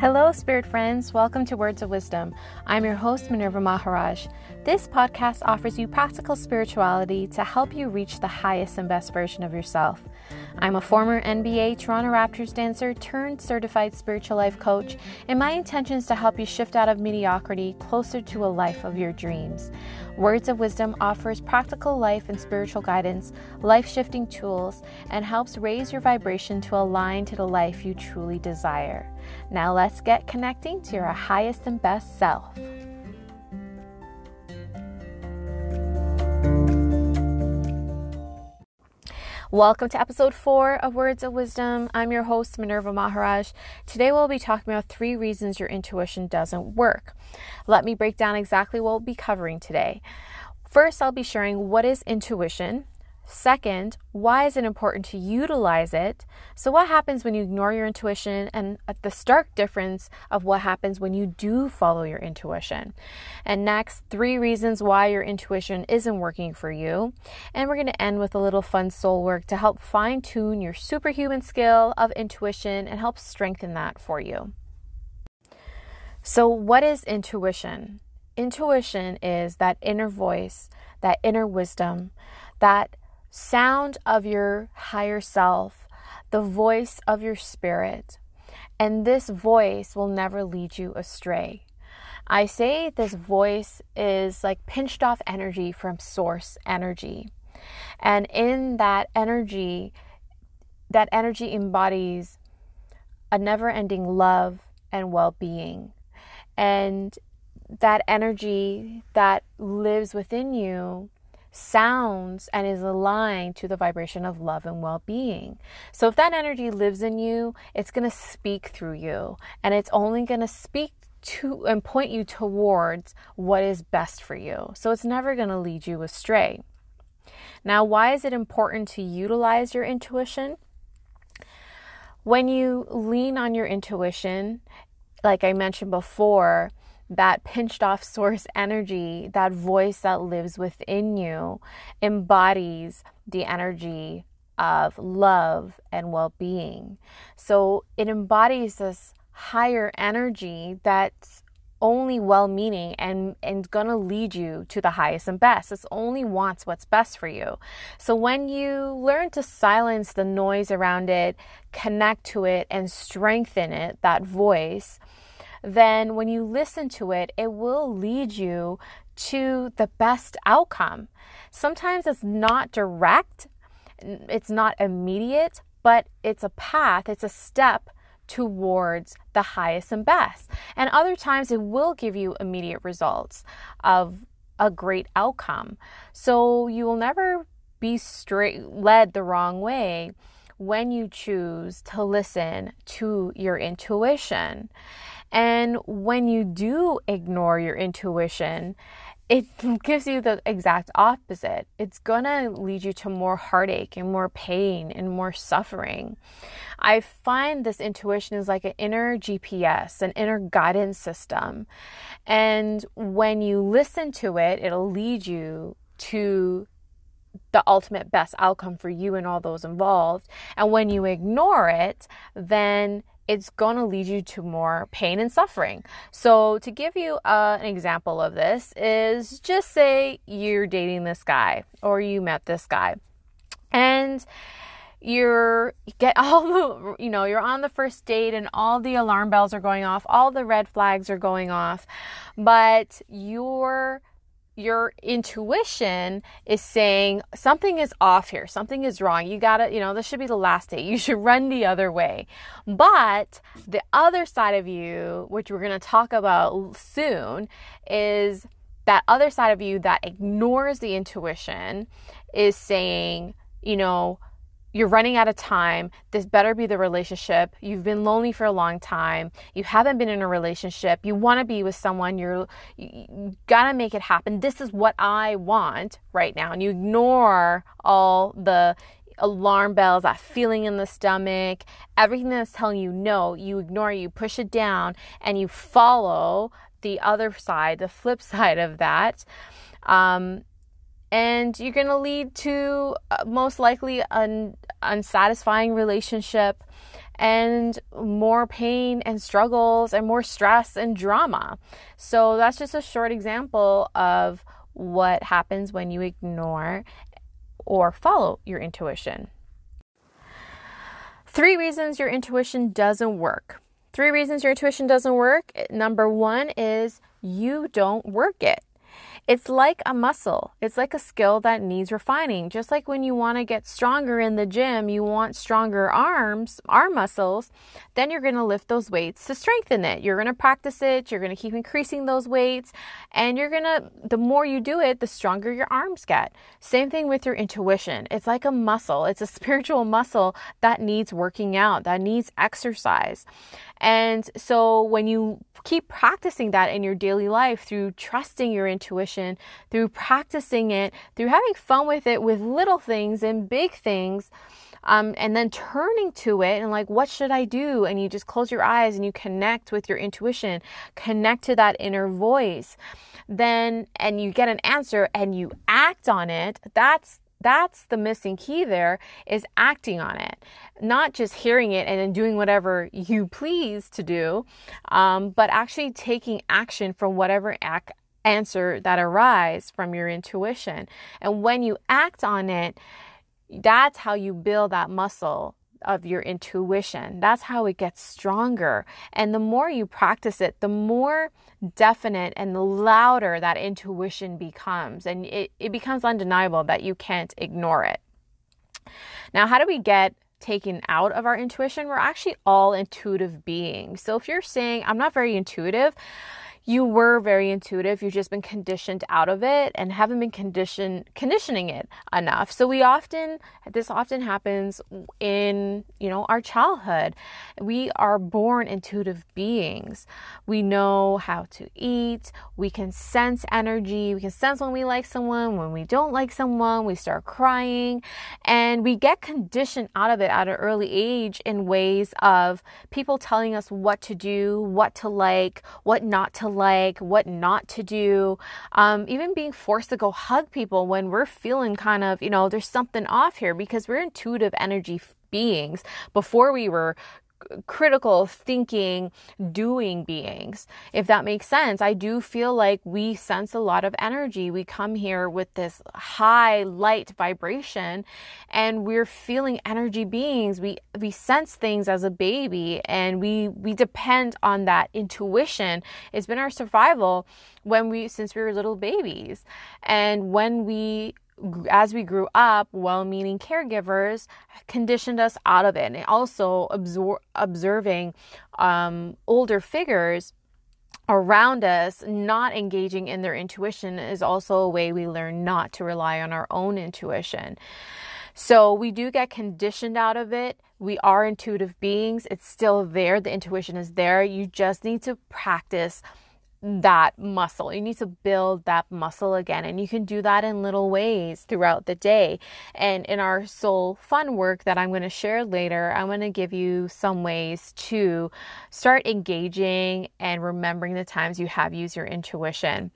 Hello, spirit friends. Welcome to Words of Wisdom. I'm your host, Minerva Maharaj. This podcast offers you practical spirituality to help you reach the highest and best version of yourself. I'm a former NBA Toronto Raptors dancer turned certified spiritual life coach, and my intention is to help you shift out of mediocrity closer to a life of your dreams. Words of Wisdom offers practical life and spiritual guidance, life shifting tools, and helps raise your vibration to align to the life you truly desire. Now let's get connecting to your highest and best self. Welcome to episode four of Words of Wisdom. I'm your host, Minerva Maharaj. Today we'll be talking about three reasons your intuition doesn't work. Let me break down exactly what we'll be covering today. First, I'll be sharing what is intuition, Second, why is it important to utilize it? So, what happens when you ignore your intuition, and the stark difference of what happens when you do follow your intuition. And next, three reasons why your intuition isn't working for you. And we're going to end with a little fun soul work to help fine tune your superhuman skill of intuition and help strengthen that for you. So, what is intuition? Intuition is that inner voice, that inner wisdom, that sound of your higher self, the voice of your spirit. And this voice will never lead you astray. I say this voice is like pinched off energy from source energy. And in that energy, that energy embodies a never ending love and well being. And that energy that lives within you sounds and is aligned to the vibration of love and well being. So if that energy lives in you, it's going to speak through you and it's only going to speak to and point you towards what is best for you. So it's never going to lead you astray. Now, why is it important to utilize your intuition? When you lean on your intuition, like I mentioned before, that pinched off source energy, that voice that lives within you, embodies the energy of love and well being. So it embodies this higher energy that's only well meaning and, and gonna lead you to the highest and best. It only wants what's best for you. So when you learn to silence the noise around it, connect to it, and strengthen it, that voice, then when you listen to it, it will lead you to the best outcome. Sometimes it's not direct, it's not immediate, but it's a path, it's a step towards the highest and best. And other times it will give you immediate results of a great outcome. So you will never be straight led the wrong way when you choose to listen to your intuition. And when you do ignore your intuition, it gives you the exact opposite. It's gonna lead you to more heartache and more pain and more suffering. I find this intuition is like an inner GPS, an inner guidance system. And when you listen to it, it'll lead you to the ultimate best outcome for you and all those involved. And when you ignore it, then it's going to lead you to more pain and suffering. So, to give you uh, an example of this, is just say you're dating this guy or you met this guy and you're get all the you know you're on the first date and all the alarm bells are going off all the red flags are going off but you're your intuition is saying something is off here, something is wrong. You gotta, you know, this should be the last day. You should run the other way. But the other side of you, which we're gonna talk about soon, is that other side of you that ignores the intuition is saying, you know, you're running out of time. This better be the relationship. You've been lonely for a long time. You haven't been in a relationship. You want to be with someone. You're you got to make it happen. This is what I want right now. And you ignore all the alarm bells, that feeling in the stomach, everything that's telling you no, you ignore, you push it down, and you follow the other side, the flip side of that. Um, and you're going to lead to uh, most likely an unsatisfying relationship and more pain and struggles and more stress and drama. So that's just a short example of what happens when you ignore or follow your intuition. Three reasons your intuition doesn't work. Three reasons your intuition doesn't work. Number one is you don't work it. It's like a muscle. It's like a skill that needs refining. Just like when you want to get stronger in the gym, you want stronger arms, arm muscles, then you're going to lift those weights to strengthen it. You're going to practice it, you're going to keep increasing those weights, and you're going to the more you do it, the stronger your arms get. Same thing with your intuition. It's like a muscle. It's a spiritual muscle that needs working out, that needs exercise. And so when you keep practicing that in your daily life through trusting your intuition, through practicing it, through having fun with it with little things and big things. Um, and then turning to it and like, what should I do? And you just close your eyes and you connect with your intuition, connect to that inner voice. Then, and you get an answer and you act on it. That's that's the missing key there is acting on it not just hearing it and then doing whatever you please to do um, but actually taking action from whatever ac- answer that arises from your intuition. And when you act on it that's how you build that muscle of your intuition. That's how it gets stronger. And the more you practice it, the more definite and the louder that intuition becomes. And it, it becomes undeniable that you can't ignore it. Now, how do we get taken out of our intuition? We're actually all intuitive beings. So if you're saying, I'm not very intuitive, you were very intuitive. You've just been conditioned out of it and haven't been conditioned conditioning it enough. So we often this often happens in you know our childhood. We are born intuitive beings. We know how to eat. We can sense energy. We can sense when we like someone. When we don't like someone we start crying. And we get conditioned out of it at an early age in ways of people telling us what to do what to like what not to like, what not to do, um, even being forced to go hug people when we're feeling kind of, you know, there's something off here because we're intuitive energy beings. Before we were critical thinking doing beings. If that makes sense i do feel like we sense a lot of energy. We come here with this high light vibration and we're feeling energy beings. We we sense things as a baby and we we depend on that intuition. It's been our survival when we since we were little babies. And when we as we grew up, well meaning caregivers conditioned us out of it. And also absor- observing um, older figures around us not engaging in their intuition is also a way we learn not to rely on our own intuition. So we do get conditioned out of it. We are intuitive beings. It's still there. The intuition is there. You just need to practice that muscle. You need to build that muscle again. And you can do that in little ways throughout the day. And in our soul fun work that I'm going to share later, I'm going to give you some ways to start engaging and remembering the times you have used your intuition.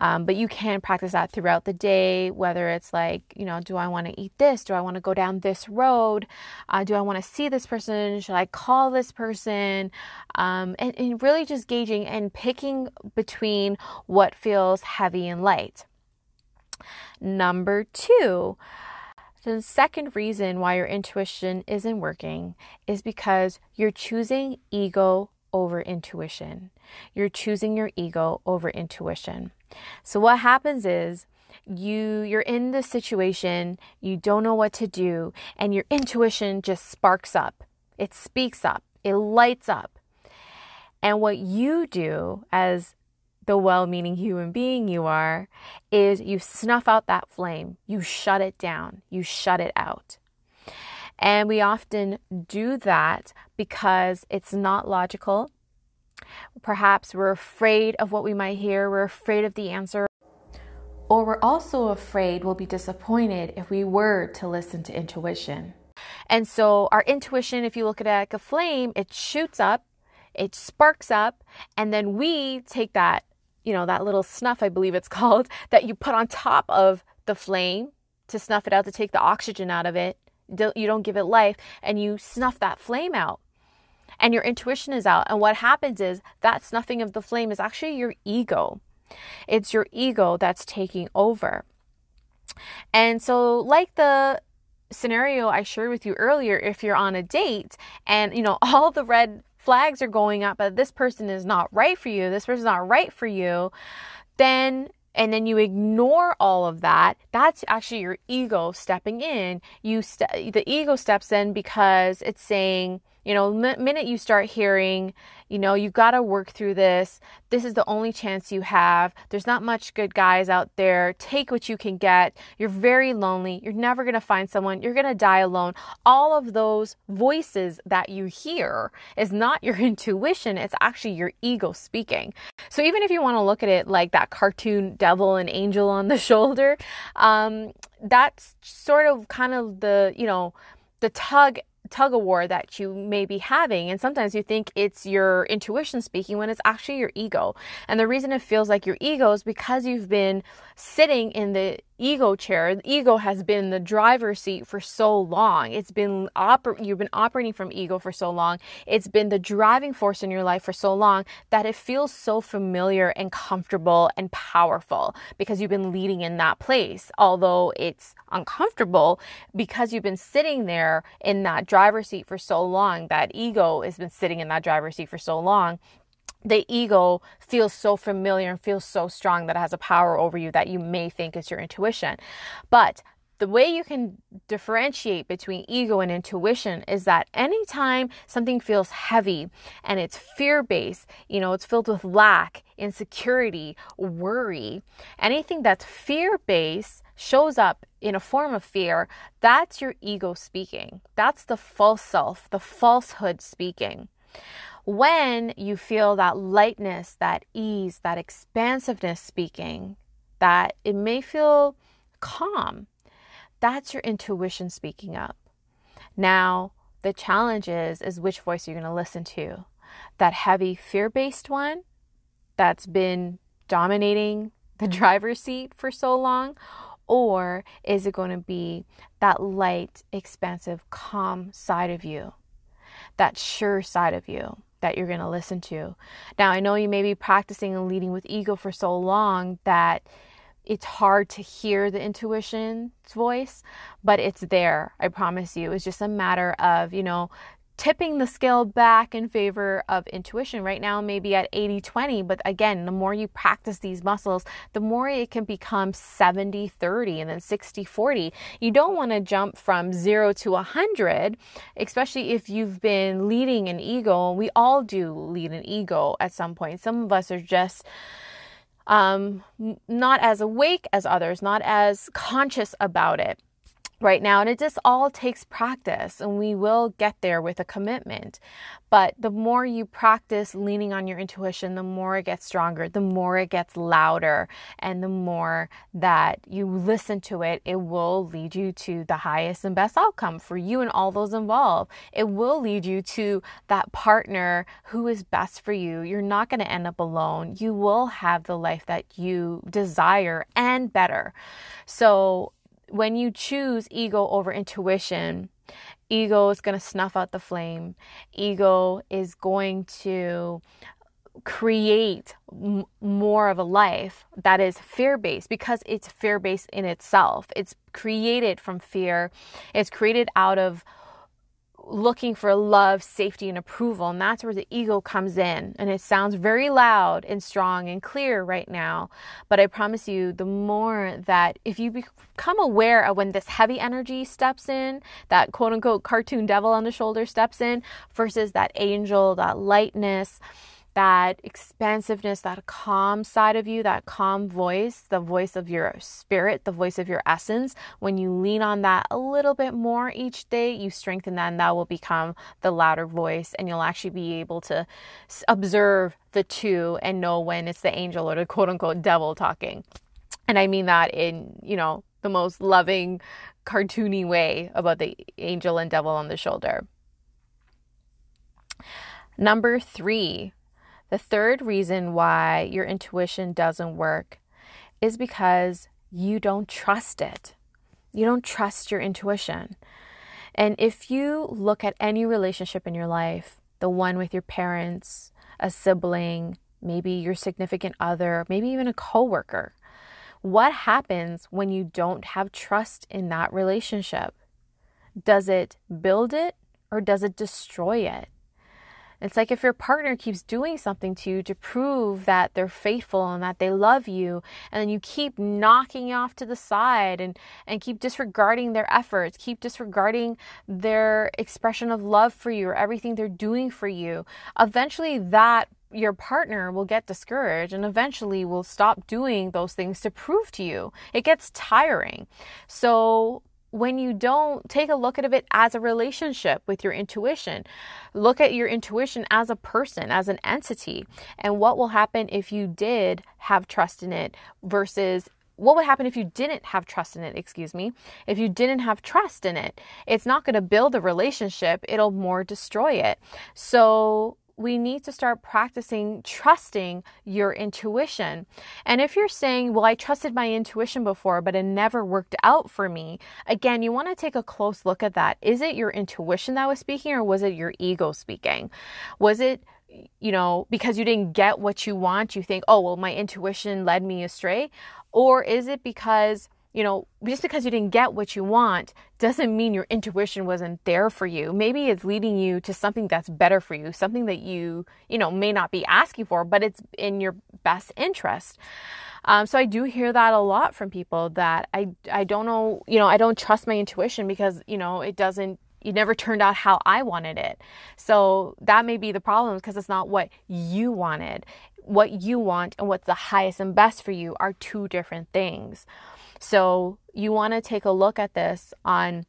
Um, but you can practice that throughout the day, whether it's like, you know, do I want to eat this? Do I want to go down this road? Uh, do I want to see this person? Should I call this person? Um, and, and really just gauging and picking between what feels heavy and light. Number two, the second reason why your intuition isn't working is because you're choosing ego over intuition. You're choosing your ego over intuition. So what happens is you you're in this situation, you don't know what to do, and your intuition just sparks up. It speaks up. It lights up. And what you do as the well meaning human being you are is you snuff out that flame, you shut it down, you shut it out. And we often do that because it's not logical. Perhaps we're afraid of what we might hear, we're afraid of the answer. Or we're also afraid we'll be disappointed if we were to listen to intuition. And so, our intuition, if you look at it like a flame, it shoots up, it sparks up, and then we take that, you know, that little snuff, I believe it's called, that you put on top of the flame to snuff it out, to take the oxygen out of it. You don't give it life, and you snuff that flame out and your intuition is out. And what happens is that snuffing of the flame is actually your ego. It's your ego that's taking over. And so, like the scenario I shared with you earlier, if you're on a date and you know all the red flags are going up, but this person is not right for you, this person's not right for you, then and then you ignore all of that that's actually your ego stepping in. You st- the ego steps in because it's saying you know, the minute you start hearing, you know, you got to work through this. This is the only chance you have. There's not much good guys out there. Take what you can get. You're very lonely. You're never going to find someone. You're going to die alone. All of those voices that you hear is not your intuition. It's actually your ego speaking. So even if you want to look at it like that cartoon devil and angel on the shoulder, um, that's sort of kind of the, you know, the tug tug of war that you may be having. And sometimes you think it's your intuition speaking when it's actually your ego. And the reason it feels like your ego is because you've been sitting in the ego chair. The ego has been the driver's seat for so long. It's been oper- you've been operating from ego for so long. It's been the driving force in your life for so long that it feels so familiar and comfortable and powerful because you've been leading in that place. Although it's uncomfortable because you've been sitting there in that driver's seat for so long. That ego has been sitting in that driver's seat for so long the ego feels so familiar and feels so strong that it has a power over you that you may think is your intuition. But the way you can differentiate between ego and intuition is that anytime something feels heavy and it's fear based, you know, it's filled with lack, insecurity, worry, anything that's fear based shows up in a form of fear, that's your ego speaking. That's the false self, the falsehood speaking. When you feel that lightness, that ease, that expansiveness speaking, that it may feel calm, that's your intuition speaking up. Now, the challenge is is which voice are you're going to listen to. That heavy fear-based one that's been dominating the mm. driver's seat for so long or is it going to be that light, expansive, calm side of you? That sure side of you? That you're going to listen to. Now, I know you may be practicing and leading with ego for so long that it's hard to hear the intuition's voice, but it's there. I promise you. It's just a matter of, you know, tipping the scale back in favor of intuition. Right now, maybe at 80 20, but again, the more you practice these muscles, the more it can become 70 30 and then 60 40. You don't want to jump from zero to 100, especially if you've been leading an ego. We all do lead an ego at some point. Some of us are just um, not as awake as others, not as conscious about it right now. And it just all takes practice, and we will get there with a commitment. But the more you practice leaning on your intuition, the more it gets stronger, the more it gets louder, and the more that you listen to it, it will lead you to the highest and best outcome for you and all those involved. It will lead you to that partner who is best for you. You're not going to end up alone. You will have the life that you desire and better. So, when you choose ego over intuition, ego is going to snuff out the flame. Ego is going to create m- more of a life that is fear based because it's fear based in itself. It's created from fear, it's created out of looking for love, safety, and approval. And that's where the ego comes in. And it sounds very loud and strong and clear right now. But I promise you, the more that if you become aware of when this heavy energy steps in, that quote unquote cartoon devil on the shoulder steps in, versus that angel, that lightness, that expansiveness, that calm side of you, that calm voice, the voice of your spirit, the voice of your essence, when you lean on that a little bit more each day, you strengthen that and that will become the louder voice and you'll actually be able to observe the two and know when it's the angel or the quote unquote devil talking. And I mean that in, you know, the most loving, cartoony way about the angel and devil on the shoulder. Number three, the third reason why your intuition doesn't work is because you don't trust it. You don't trust your intuition. And if you look at any relationship in your life, the one with your parents, a sibling, maybe your significant other, maybe even a coworker. What happens when you don't have trust in that relationship? Does it build it or does it destroy it? It's like if your partner keeps doing something to you to prove that they're faithful and that they love you, and you keep knocking off to the side and, and keep disregarding their efforts, keep disregarding their expression of love for you or everything they're doing for you, eventually that your partner will get discouraged and eventually will stop doing those things to prove to you. It gets tiring. So when you don't take a look at it as a relationship with your intuition, look at your intuition as a person, as an entity, and what will happen if you did have trust in it versus what would happen if you didn't have trust in it? Excuse me. If you didn't have trust in it, it's not going to build a relationship, it'll more destroy it. So, we need to start practicing trusting your intuition. And if you're saying, Well, I trusted my intuition before, but it never worked out for me, again, you want to take a close look at that. Is it your intuition that was speaking, or was it your ego speaking? Was it you know, because you didn't get what you want, you think, oh, well, my intuition led me astray? Or is it because you know, just because you didn't get what you want doesn't mean your intuition wasn't there for you. Maybe it's leading you to something that's better for you, something that you, you know, may not be asking for, but it's in your best interest. Um, so I do hear that a lot from people that I, I don't know, you know, I don't trust my intuition because, you know, it doesn't, it never turned out how I wanted it. So that may be the problem because it's not what you wanted. What you want and what's the highest and best for you are two different things. So you want to take a look at this on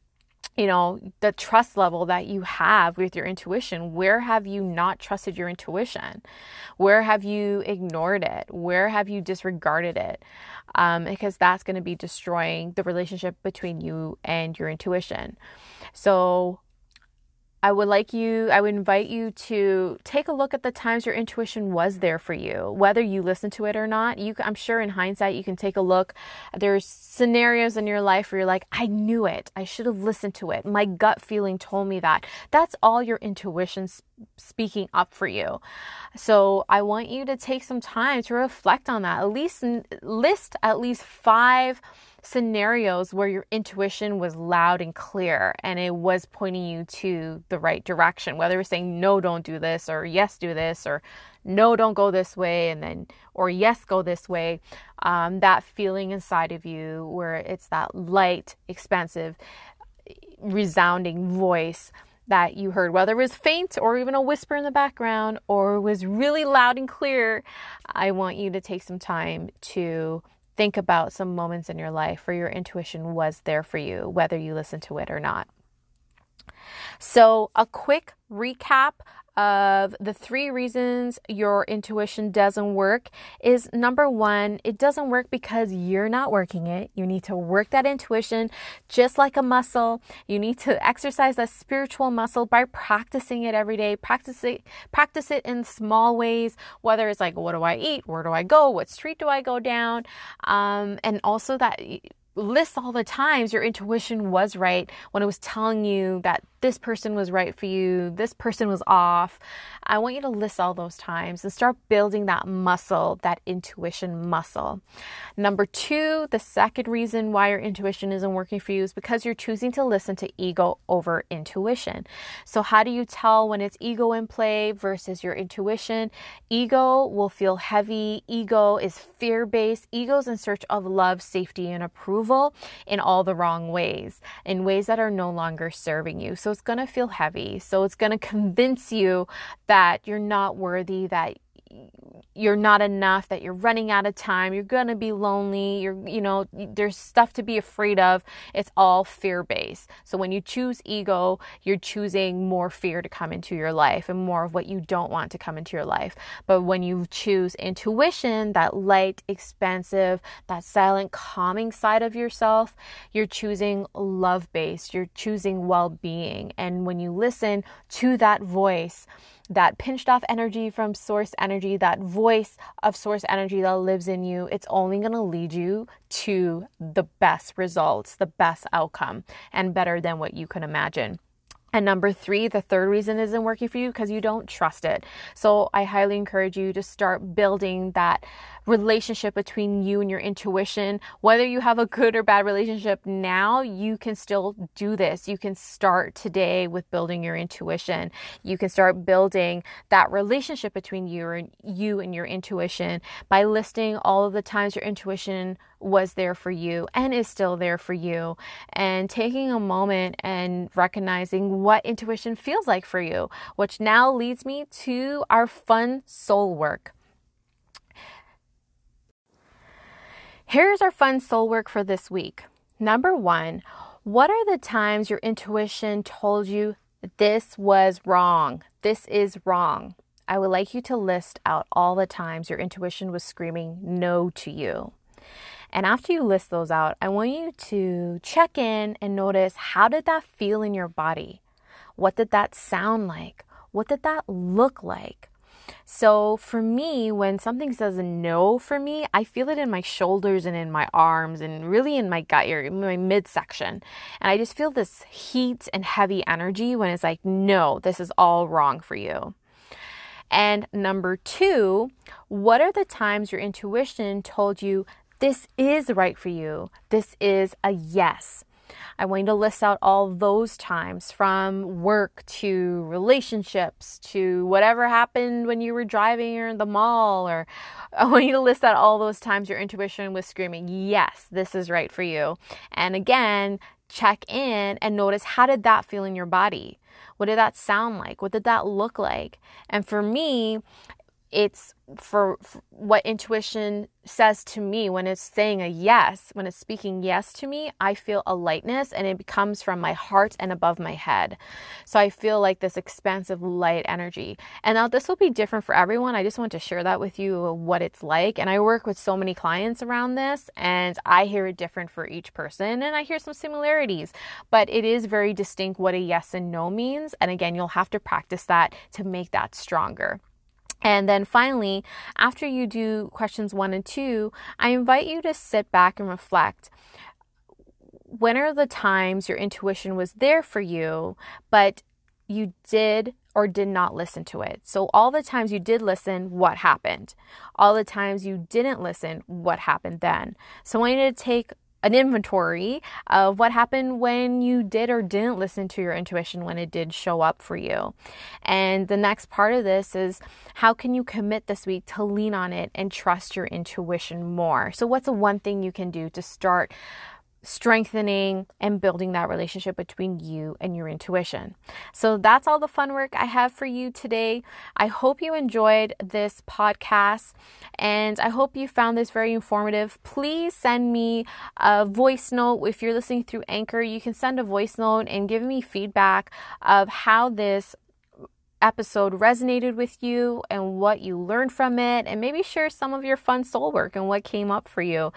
you know the trust level that you have with your intuition. Where have you not trusted your intuition? Where have you ignored it? Where have you disregarded it? Um, because that's going to be destroying the relationship between you and your intuition. So I would like you, I would invite you to take a look at the times your intuition was there for you, whether you listen to it or not. You, I'm sure in hindsight, you can take a look. There's scenarios in your life where you're like, I knew it. I should have listened to it. My gut feeling told me that. That's all your intuition speaking up for you. So I want you to take some time to reflect on that. At least list at least five scenarios where your intuition was loud and clear and it was pointing you to the right direction, whether it's saying, no, don't do this, or yes, do this, or no, don't go this way, and then, or yes, go this way. Um, that feeling inside of you where it's that light, expansive, resounding voice that you heard, whether it was faint or even a whisper in the background or was really loud and clear, I want you to take some time to think about some moments in your life where your intuition was there for you, whether you listened to it or not. So, a quick recap of the three reasons your intuition doesn't work is number one, it doesn't work because you're not working it. You need to work that intuition just like a muscle. You need to exercise that spiritual muscle by practicing it every day. Practice it, practice it in small ways, whether it's like, what do I eat? Where do I go? What street do I go down? Um, and also that list all the times your intuition was right when it was telling you that this person was right for you, this person was off. I want you to list all those times and start building that muscle, that intuition muscle. Number two, the second reason why your intuition isn't working for you is because you're choosing to listen to ego over intuition. So, how do you tell when it's ego in play versus your intuition? Ego will feel heavy, ego is fear based, ego's in search of love, safety, and approval in all the wrong ways, in ways that are no longer serving you. So, it's going to feel heavy. So it's going to convince you that you're not worthy, that you're not enough, that you're running out of time, you're going to be lonely, you're, you know, there's stuff to be afraid of. It's all fear based. So when you choose ego, you're choosing more fear to come into your life and more of what you don't want to come into your life. But when you choose intuition, that light, expansive, that silent, calming side of yourself, you're choosing love based, you're choosing well being. And when you listen to that voice, that pinched off energy from source energy, that voice of source energy that lives in you, it's only going to lead you to the best results, the best outcome, and better than what you can imagine. And number three, the third reason isn't working for you because you don't trust it. So I highly encourage you to start building that relationship between you and your intuition. Whether you have a good or bad relationship now, you can still do this. You can start today with building your intuition. You can start building that relationship between you and you and your intuition by listing all of the times your intuition was there for you and is still there for you and taking a moment and recognizing what intuition feels like for you, which now leads me to our fun soul work. Here's our fun soul work for this week. Number one, what are the times your intuition told you this was wrong? This is wrong. I would like you to list out all the times your intuition was screaming no to you. And after you list those out, I want you to check in and notice how did that feel in your body? What did that sound like? What did that look like? So for me, when something says no for me, I feel it in my shoulders and in my arms and really in my gut area, my midsection. And I just feel this heat and heavy energy when it's like, no, this is all wrong for you. And number two, what are the times your intuition told you this is right for you. This is a yes. I want you to list out all those times from work to relationships to whatever happened when you were driving or in the mall. Or I want you to list out all those times your intuition was screaming, Yes, this is right for you. And again, check in and notice how did that feel in your body? What did that sound like? What did that look like? And for me, it's for, for, what intuition says to me when it's saying a yes, when it's speaking yes to me, I feel a lightness and it comes from my heart and above my head. So I feel like this expansive light energy. And now this will be different for everyone. I just want to share that with you what it's like. And I work with so many clients around this and I hear it different for each person and I hear some similarities, but it is very distinct what a yes and no means. And again, you'll have to practice that to make that stronger. And then finally, after you do questions one and two, I invite you to sit back and reflect. When are the times your intuition was there for you, but you did or did not listen to it? So, all the times you did listen, what happened? All the times you didn't listen, what happened then? So, I want you to take an inventory of what happened when you did or didn't listen to your intuition when it did show up for you. And the next part of this is how can you commit this week to lean on it and trust your intuition more? So, what's the one thing you can do to start strengthening and building that relationship between you and your intuition. So that's all the fun work I have for you today. I hope you enjoyed this podcast and I hope you found this very informative. Please send me a voice note. If you're listening through Anchor, you can send a voice note and give me feedback of how this episode resonated with you and what you learned from it, and maybe share some of your fun soul work and what came up for you.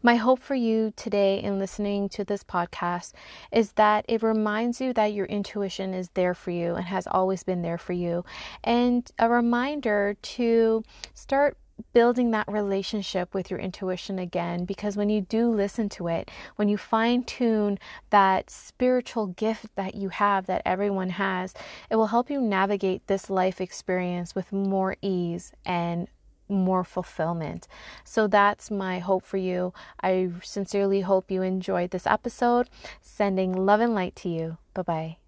My hope for you today in listening to this podcast is that it reminds you that your intuition is there for you and has always been there for you, and a reminder to start building that relationship with your intuition again because when you do listen to it, when you fine tune that spiritual gift that you have, that everyone has, it will help you navigate this life experience with more ease and more fulfillment. So that's my hope for you. I sincerely hope you enjoyed this episode. Sending love and light to you. Bye bye.